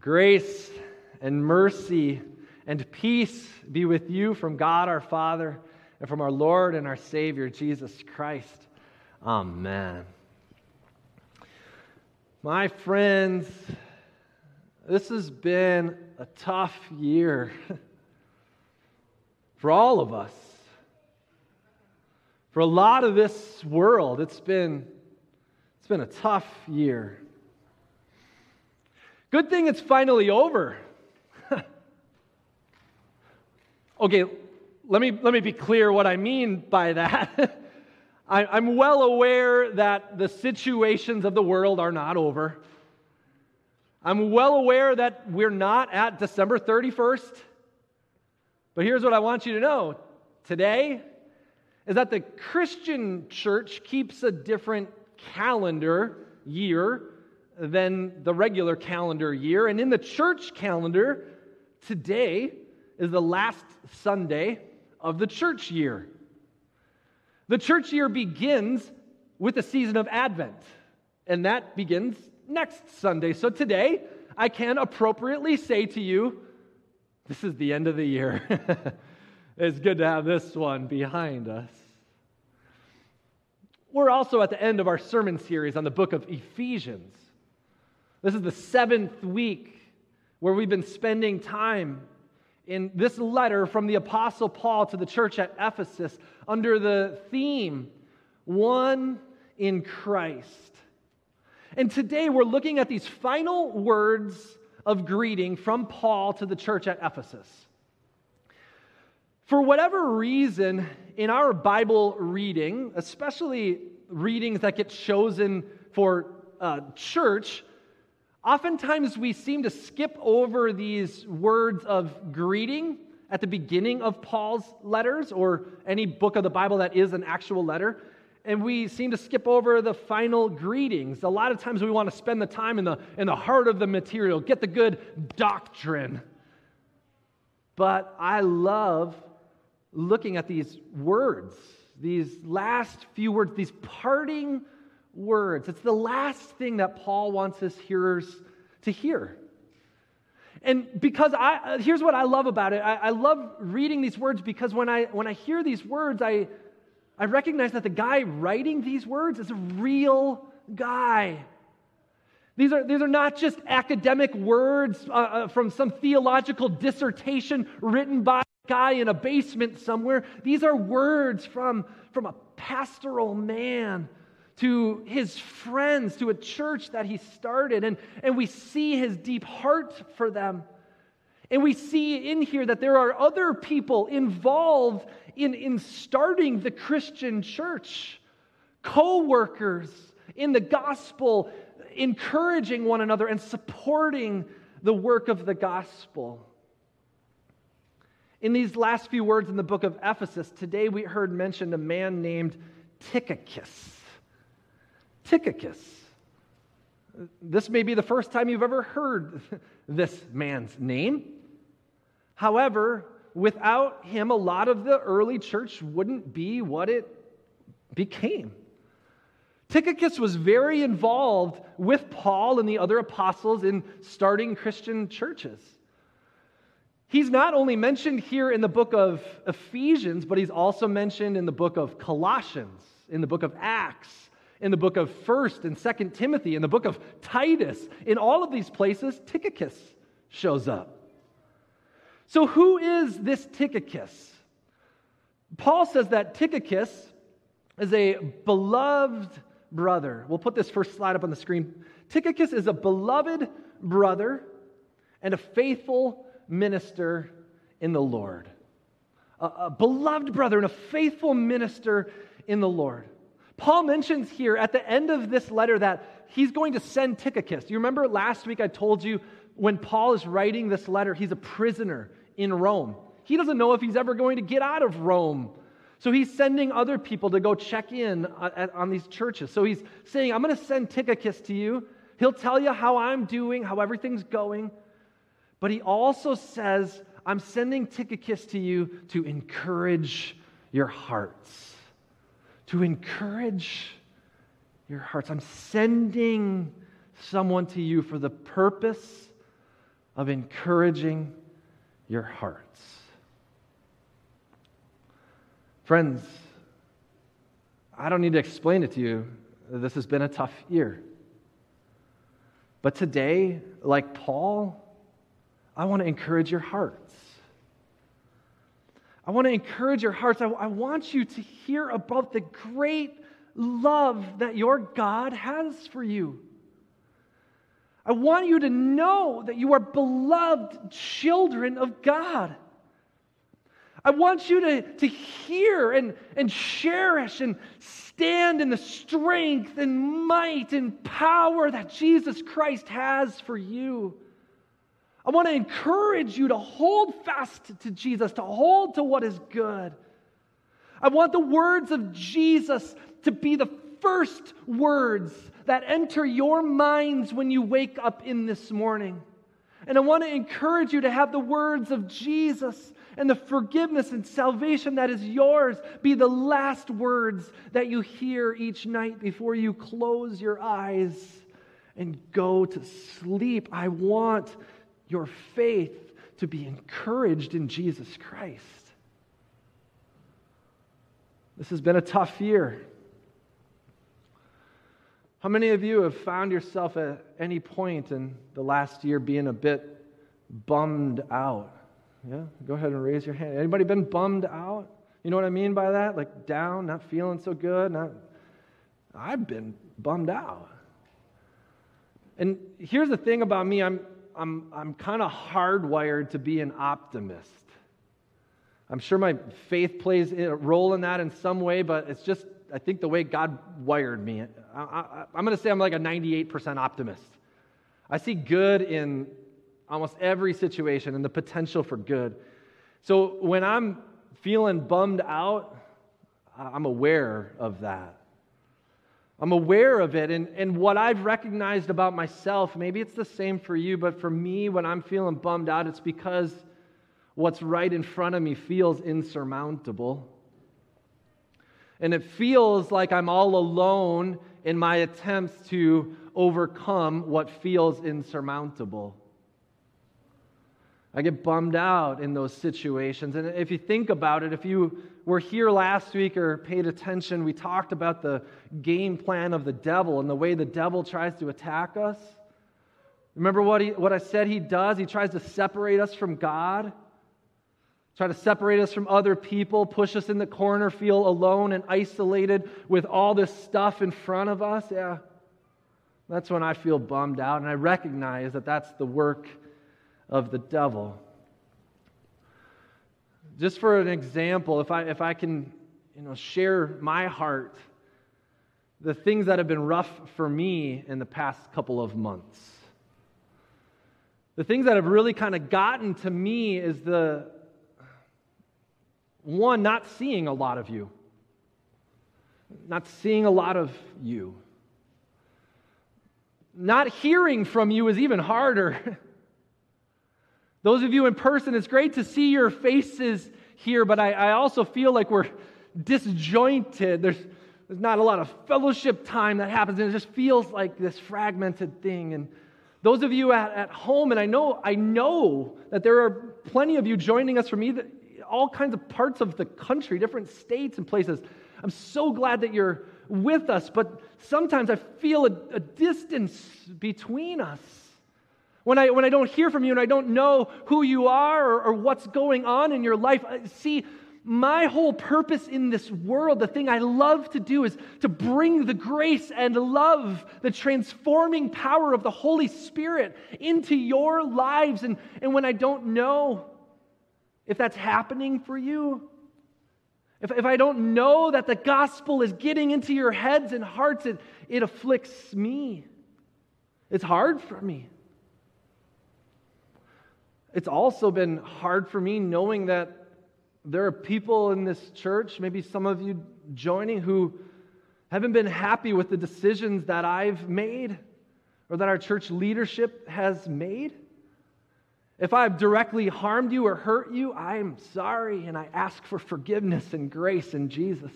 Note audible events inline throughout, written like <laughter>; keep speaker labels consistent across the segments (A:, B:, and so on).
A: Grace and mercy and peace be with you from God our Father and from our Lord and our Savior, Jesus Christ. Amen. My friends, this has been a tough year <laughs> for all of us. For a lot of this world, it's been, it's been a tough year. Good thing it's finally over. <laughs> okay, let me, let me be clear what I mean by that. <laughs> I, am well aware that the situations of the world are not over. I'm well aware that we're not at December 31st. But here's what I want you to know today is that the Christian church keeps a different calendar year than the regular calendar year. And in the church calendar, today is the last Sunday of the church year. The church year begins with the season of Advent, and that begins next Sunday. So today, I can appropriately say to you, this is the end of the year. <laughs> it's good to have this one behind us. We're also at the end of our sermon series on the book of Ephesians. This is the seventh week where we've been spending time in this letter from the Apostle Paul to the church at Ephesus under the theme, One in Christ. And today we're looking at these final words of greeting from Paul to the church at Ephesus. For whatever reason, in our Bible reading, especially readings that get chosen for uh, church, Oftentimes, we seem to skip over these words of greeting at the beginning of Paul's letters or any book of the Bible that is an actual letter. And we seem to skip over the final greetings. A lot of times we want to spend the time in the, in the heart of the material, get the good doctrine. But I love looking at these words, these last few words, these parting words. It's the last thing that Paul wants his hearers to hear. And because I, here's what I love about it I, I love reading these words because when I, when I hear these words, I, I recognize that the guy writing these words is a real guy. These are, these are not just academic words uh, uh, from some theological dissertation written by a guy in a basement somewhere. These are words from, from a pastoral man to his friends, to a church that he started, and, and we see his deep heart for them. And we see in here that there are other people involved in, in starting the Christian church, co workers in the gospel, encouraging one another and supporting the work of the gospel. In these last few words in the book of Ephesus, today we heard mentioned a man named Tychicus. Tychicus. This may be the first time you've ever heard <laughs> this man's name. However, without him, a lot of the early church wouldn't be what it became. Tychicus was very involved with Paul and the other apostles in starting Christian churches. He's not only mentioned here in the book of Ephesians, but he's also mentioned in the book of Colossians, in the book of Acts, in the book of 1st and 2nd Timothy, in the book of Titus. In all of these places, Tychicus shows up. So, who is this Tychicus? Paul says that Tychicus is a beloved brother. We'll put this first slide up on the screen. Tychicus is a beloved brother and a faithful minister in the Lord. A, a beloved brother and a faithful minister in the Lord. Paul mentions here at the end of this letter that he's going to send Tychicus. You remember last week I told you when Paul is writing this letter, he's a prisoner in Rome. He doesn't know if he's ever going to get out of Rome. So he's sending other people to go check in on these churches. So he's saying, I'm going to send Tychicus to you. He'll tell you how I'm doing, how everything's going. But he also says, I'm sending Tychicus to you to encourage your hearts to encourage your hearts. I'm sending someone to you for the purpose of encouraging your hearts. Friends, I don't need to explain it to you. This has been a tough year. But today, like Paul, I want to encourage your hearts. I want to encourage your hearts. I, I, want you to hear about the great love that your God has for you. I want you to know that you are beloved children of God. I want you to, to hear and, and cherish and stand in the strength and might and power that Jesus Christ has for you. I want to encourage you to hold fast to Jesus, to hold to what is good. I want the words of Jesus to be the first words that enter your minds when you wake up in this morning. And I want to encourage you to have the words of Jesus and the forgiveness and salvation that is yours be the last words that you hear each night before you close your eyes and go to sleep. I want your faith to be encouraged in Jesus Christ. This has been a tough year. How many of you have found yourself at any point in the last year being a bit bummed out? Yeah, go ahead and raise your hand. Anybody been bummed out? You know what I mean by that? Like down, not feeling so good. Not... I've been bummed out. And here's the thing about me I'm, I'm, I'm kind of hardwired to be an optimist. I'm sure my faith plays a role in that in some way, but it's just, I think, the way God wired me. I, am going to say I'm like a 98% optimist. I see good in almost every situation and the potential for good. So when I'm feeling bummed out, I'm aware of that. I'm aware of it. And, and what I've recognized about myself, maybe it's the same for you, but for me, when I'm feeling bummed out, it's because what's right in front of me feels insurmountable. And it feels like I'm all alone in my attempts to overcome what feels insurmountable. I get bummed out in those situations. And if you think about it, if you were here last week or paid attention, we talked about the game plan of the devil and the way the devil tries to attack us. Remember what, he, what I said he does? He tries to separate us from God, try to separate us from other people, push us in the corner, feel alone and isolated with all this stuff in front of us. Yeah, that's when I feel bummed out, and I recognize that that's the work of the devil. Just for an example, if I, if I can you know, share my heart, the things that have been rough for me in the past couple of months. The things that have really kind of gotten to me is the one, not seeing a lot of you. Not seeing a lot of you. Not hearing from you is even harder. <laughs> Those of you in person, it's great to see your faces here, but I, I also feel like we're disjointed. There's, there's not a lot of fellowship time that happens, and it just feels like this fragmented thing. And those of you at, at home, and I know, I know that there are plenty of you joining us from either, all kinds of parts of the country, different states and places. I'm so glad that you're with us, but sometimes I feel a, a distance between us. When I, when I don't hear from you and I don't know who you are or, or what's going on in your life, see, my whole purpose in this world, the thing I love to do is to bring the grace and love, the transforming power of the Holy Spirit into your lives. And, and when I don't know if that's happening for you, if, if I don't know that the gospel is getting into your heads and hearts, it, it afflicts me. It's hard for me. It's also been hard for me knowing that there are people in this church, maybe some of you joining, who haven't been happy with the decisions that I've made or that our church leadership has made. If I've directly harmed you or hurt you, I'm sorry and I ask for forgiveness and grace in Jesus.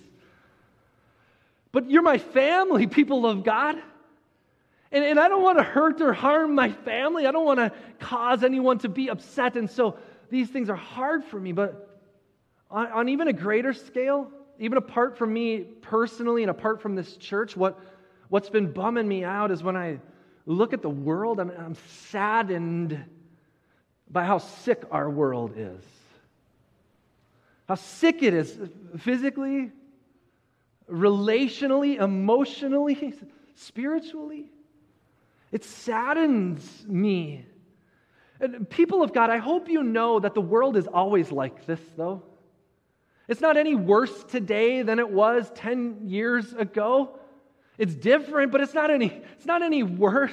A: But you're my family, <laughs> people of God. And, and I don't want to hurt or harm my family. I don't want to cause anyone to be upset. And so these things are hard for me. But on, on even a greater scale, even apart from me personally and apart from this church, what, what's been bumming me out is when I look at the world, I'm, I'm saddened by how sick our world is. How sick it is physically, relationally, emotionally, <laughs> spiritually. It saddens me. And people of God, I hope you know that the world is always like this, though. It's not any worse today than it was 10 years ago. It's different, but it's not any, it's not any worse.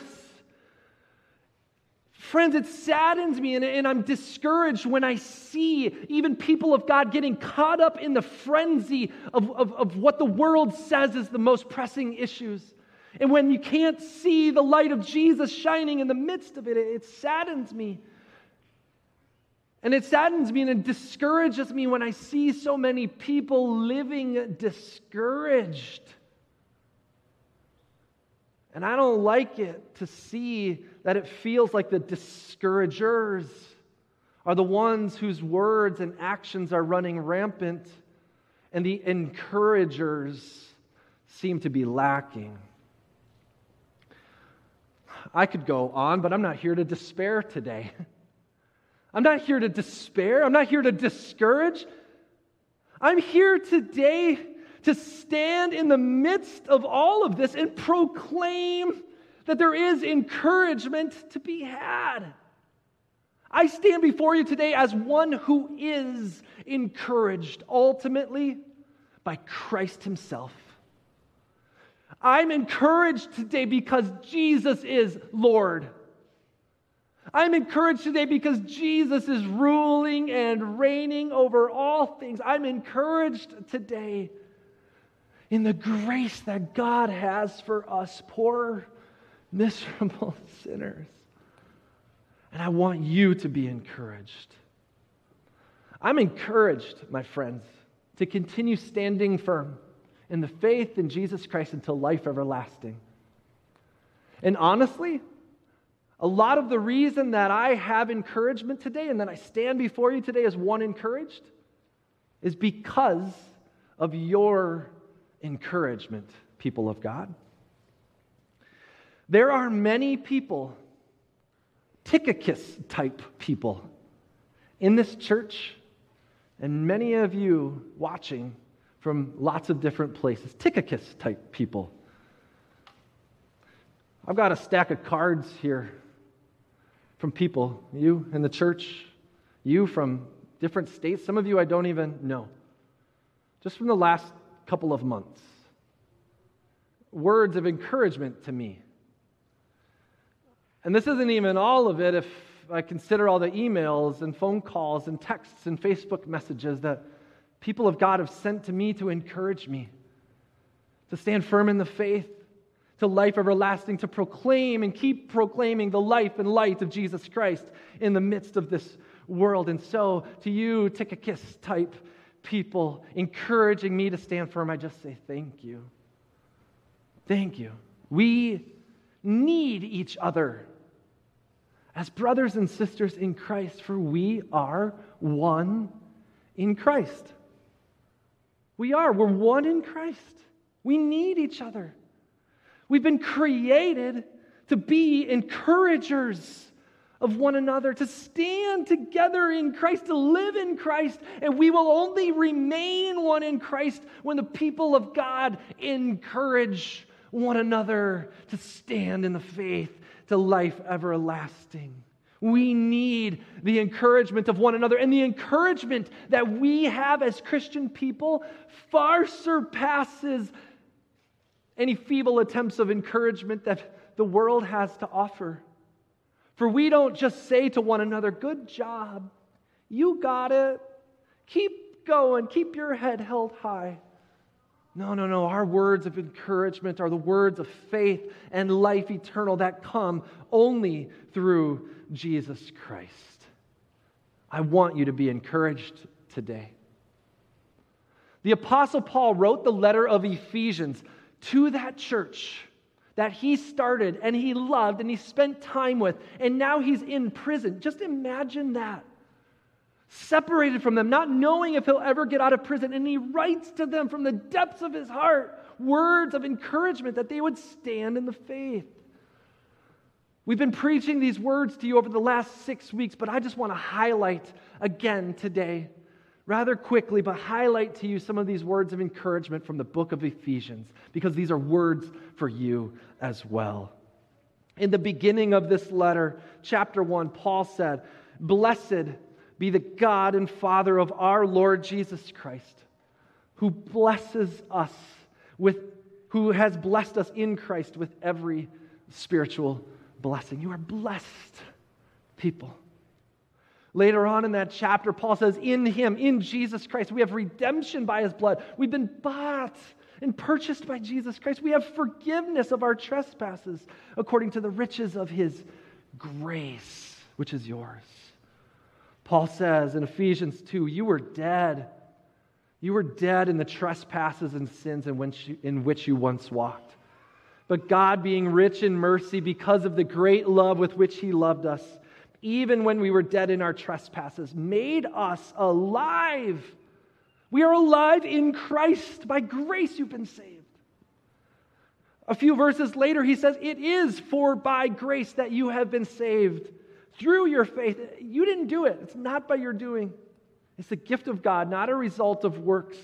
A: Friends, it saddens me and, and, I'm discouraged when I see even people of God getting caught up in the frenzy of, of, of what the world says is the most pressing issues. And when you can't see the light of Jesus shining in the midst of it, it saddens me. And it saddens me and it discourages me when I see so many people living discouraged. And I don't like it to see that it feels like the discouragers are the ones whose words and actions are running rampant, and the encouragers seem to be lacking. I could go on, but I'm not here to despair today. <laughs> I'm not here to despair. I'm not here to discourage. I'm here today to stand in the midst of all of this and proclaim that there is encouragement to be had. I stand before you today as one who is encouraged ultimately by Christ Himself. I'm encouraged today because Jesus is Lord. I'm encouraged today because Jesus is ruling and reigning over all things. I'm encouraged today in the grace that God has for us, poor, miserable <laughs> sinners. And I want you to be encouraged. I'm encouraged, my friends, to continue standing firm in the faith in Jesus Christ until life everlasting. And honestly, a lot of the reason that I have encouragement today and that I stand before you today as one encouraged is because of your encouragement, people of God. There are many people, Tychicus type people, in this church, and many of you watching from lots of different places, Tychicus type people. I've got a stack of cards here from people, you in the church, you from different states, some of you I don't even know, just from the last couple of months. Words of encouragement to me. And this isn't even all of it if I consider all the emails and phone calls and texts and Facebook messages that people of God have sent to me to encourage me to stand firm in the faith, to life everlasting, to proclaim and keep proclaiming the life and light of Jesus Christ in the midst of this world. And so, to you, Tychicus type people encouraging me to stand firm, I just say thank you. Thank you. We need each other as brothers and sisters in Christ, for we are one in Christ. We are. We're one in Christ. We need each other. We've been created to be encouragers of one another, to stand together in Christ, to live in Christ. And we will only remain one in Christ when the people of God encourage one another to stand in the faith to life everlasting. We need the encouragement of one another. And the encouragement that we have as Christian people far surpasses any feeble attempts of encouragement that the world has to offer. For we don't just say to one another, Good job, you got it, keep going, keep your head held high. No, no, no. Our words of encouragement are the words of faith and life eternal that come only through Jesus Christ. I want you to be encouraged today. The Apostle Paul wrote the letter of Ephesians to that church that he started and he loved and he spent time with, and now he's in prison. Just imagine that. Separated from them, not knowing if he'll ever get out of prison. And he writes to them from the depths of his heart words of encouragement that they would stand in the faith. We've been preaching these words to you over the last six weeks, but I just want to highlight again today, rather quickly, but highlight to you some of these words of encouragement from the book of Ephesians, because these are words for you as well. In the beginning of this letter, chapter 1, Paul said, Blessed be the God and Father of our Lord Jesus Christ, who blesses us with, who has blessed us in Christ with every spiritual blessing. You are blessed people. Later on in that chapter, Paul says, In him, in Jesus Christ, we have redemption by his blood. We've been bought and purchased by Jesus Christ. We have forgiveness of our trespasses according to the riches of his grace, which is yours. Paul says in Ephesians 2 You were dead. You were dead in the trespasses and sins in which you, in which you once walked. But God, being rich in mercy because of the great love with which He loved us, even when we were dead in our trespasses, made us alive. We are alive in Christ. By grace, you've been saved. A few verses later, he says, It is for by grace that you have been saved through your faith. You didn't do it, it's not by your doing. It's the gift of God, not a result of works,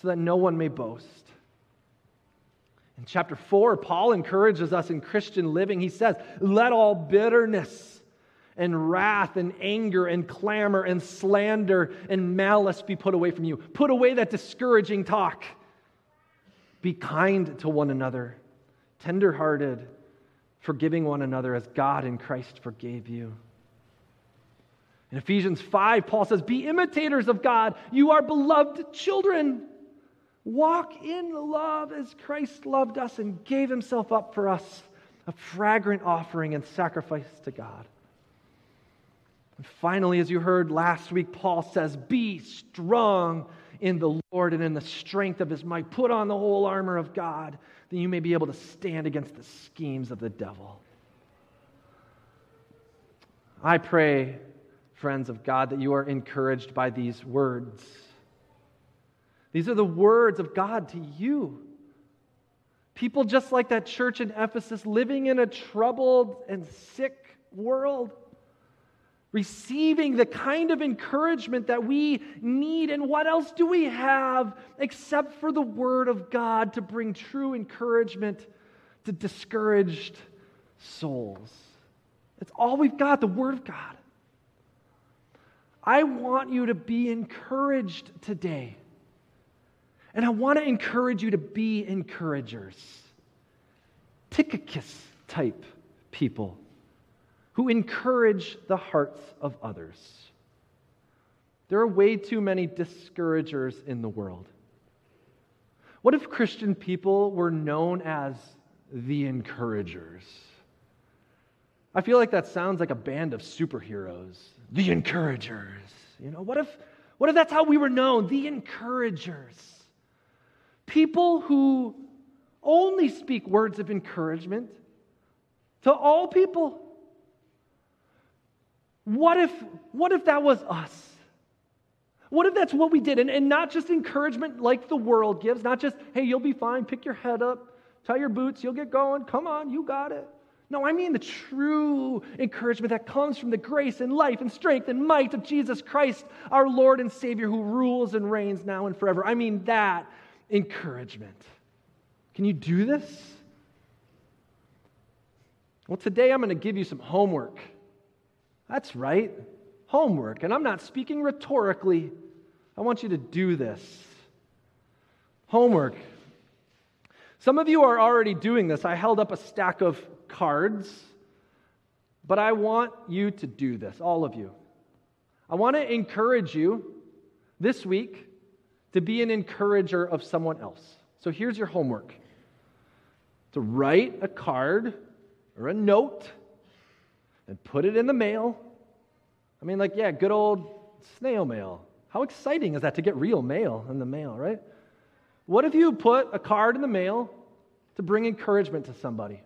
A: so that no one may boast. In chapter 4, Paul encourages us in Christian living. He says, Let all bitterness and wrath and anger and clamor and slander and malice be put away from you. Put away that discouraging talk. Be kind to one another, tenderhearted, forgiving one another as God in Christ forgave you. In Ephesians 5, Paul says, Be imitators of God. You are beloved children. Walk in love as Christ loved us and gave himself up for us, a fragrant offering and sacrifice to God. And finally, as you heard last week, Paul says, Be strong in the Lord and in the strength of his might. Put on the whole armor of God, that you may be able to stand against the schemes of the devil. I pray, friends of God, that you are encouraged by these words. These are the words of God to you. People just like that church in Ephesus, living in a troubled and sick world, receiving the kind of encouragement that we need. And what else do we have except for the Word of God to bring true encouragement to discouraged souls? It's all we've got, the Word of God. I want you to be encouraged today. And I want to encourage you to be encouragers, Tychicus type people who encourage the hearts of others. There are way too many discouragers in the world. What if Christian people were known as the encouragers? I feel like that sounds like a band of superheroes, the encouragers. You know, what if what if that's how we were known, the encouragers? People who only speak words of encouragement to all people. What if, what if that was us? What if that's what we did? And, and not just encouragement like the world gives, not just, hey, you'll be fine, pick your head up, tie your boots, you'll get going, come on, you got it. No, I mean the true encouragement that comes from the grace and life and strength and might of Jesus Christ, our Lord and Savior, who rules and reigns now and forever. I mean that encouragement. Can you do this? Well, today I'm going to give you some homework. That's right, homework. And I'm not speaking rhetorically. I want you to do this. Homework. Some of you are already doing this. I held up a stack of cards, but I want you to do this, all of you. I want to encourage you this week to be an encourager of someone else. So here's your homework to write a card or a note and put it in the mail. I mean, like, yeah, good old snail mail. How exciting is that to get real mail in the mail, right? What if you put a card in the mail to bring encouragement to somebody.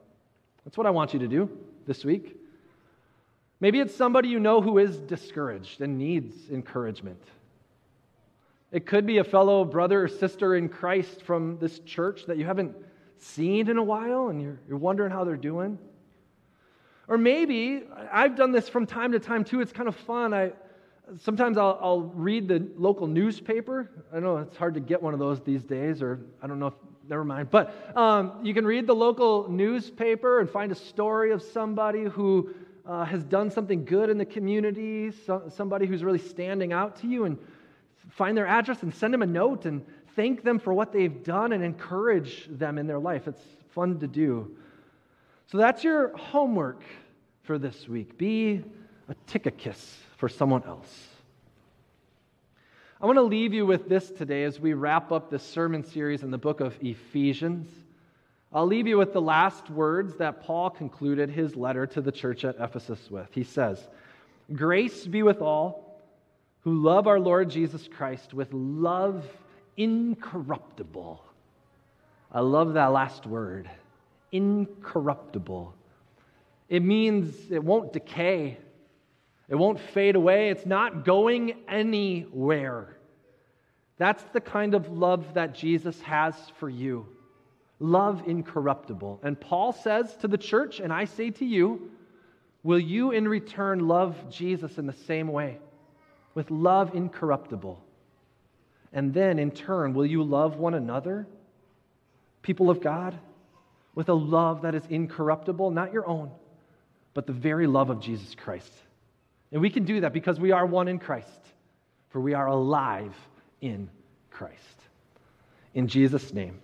A: That's what I want you to do this week. Maybe it's somebody you know who is discouraged and needs encouragement. It could be a fellow brother or sister in Christ from this church that you haven't seen in a while and you're, you're wondering how they're doing. Or maybe, I've done this from time to time too, it's kind of fun. I, sometimes I'll, I'll read the local newspaper. I know it's hard to get one of those these days, or I don't know if, never mind. But um, you can read the local newspaper and find a story of somebody who uh, has done something good in the community, so, somebody who's really standing out to you, and find their address and send them a note and thank them for what they've done and encourage them in their life. It's fun to do. So that's your homework for this week. Be a Tychicus for someone else. I want to leave you with this today as we wrap up this sermon series in the book of Ephesians. I'll leave you with the last words that Paul concluded his letter to the church at Ephesus with. He says, Grace be with all who love our Lord Jesus Christ with love incorruptible. I love that last word incorruptible. It means it won't decay, it won't fade away, it's not going anywhere. That's the kind of love that Jesus has for you. Love incorruptible. And Paul says to the church, and I say to you, will you in return love Jesus in the same way? with love incorruptible. And then, in turn, will you love one another, people of God, with a love that is incorruptible, not your own, but the very love of Jesus Christ? And we can do that because we are one in Christ, for we are alive in Christ. In Jesus' name.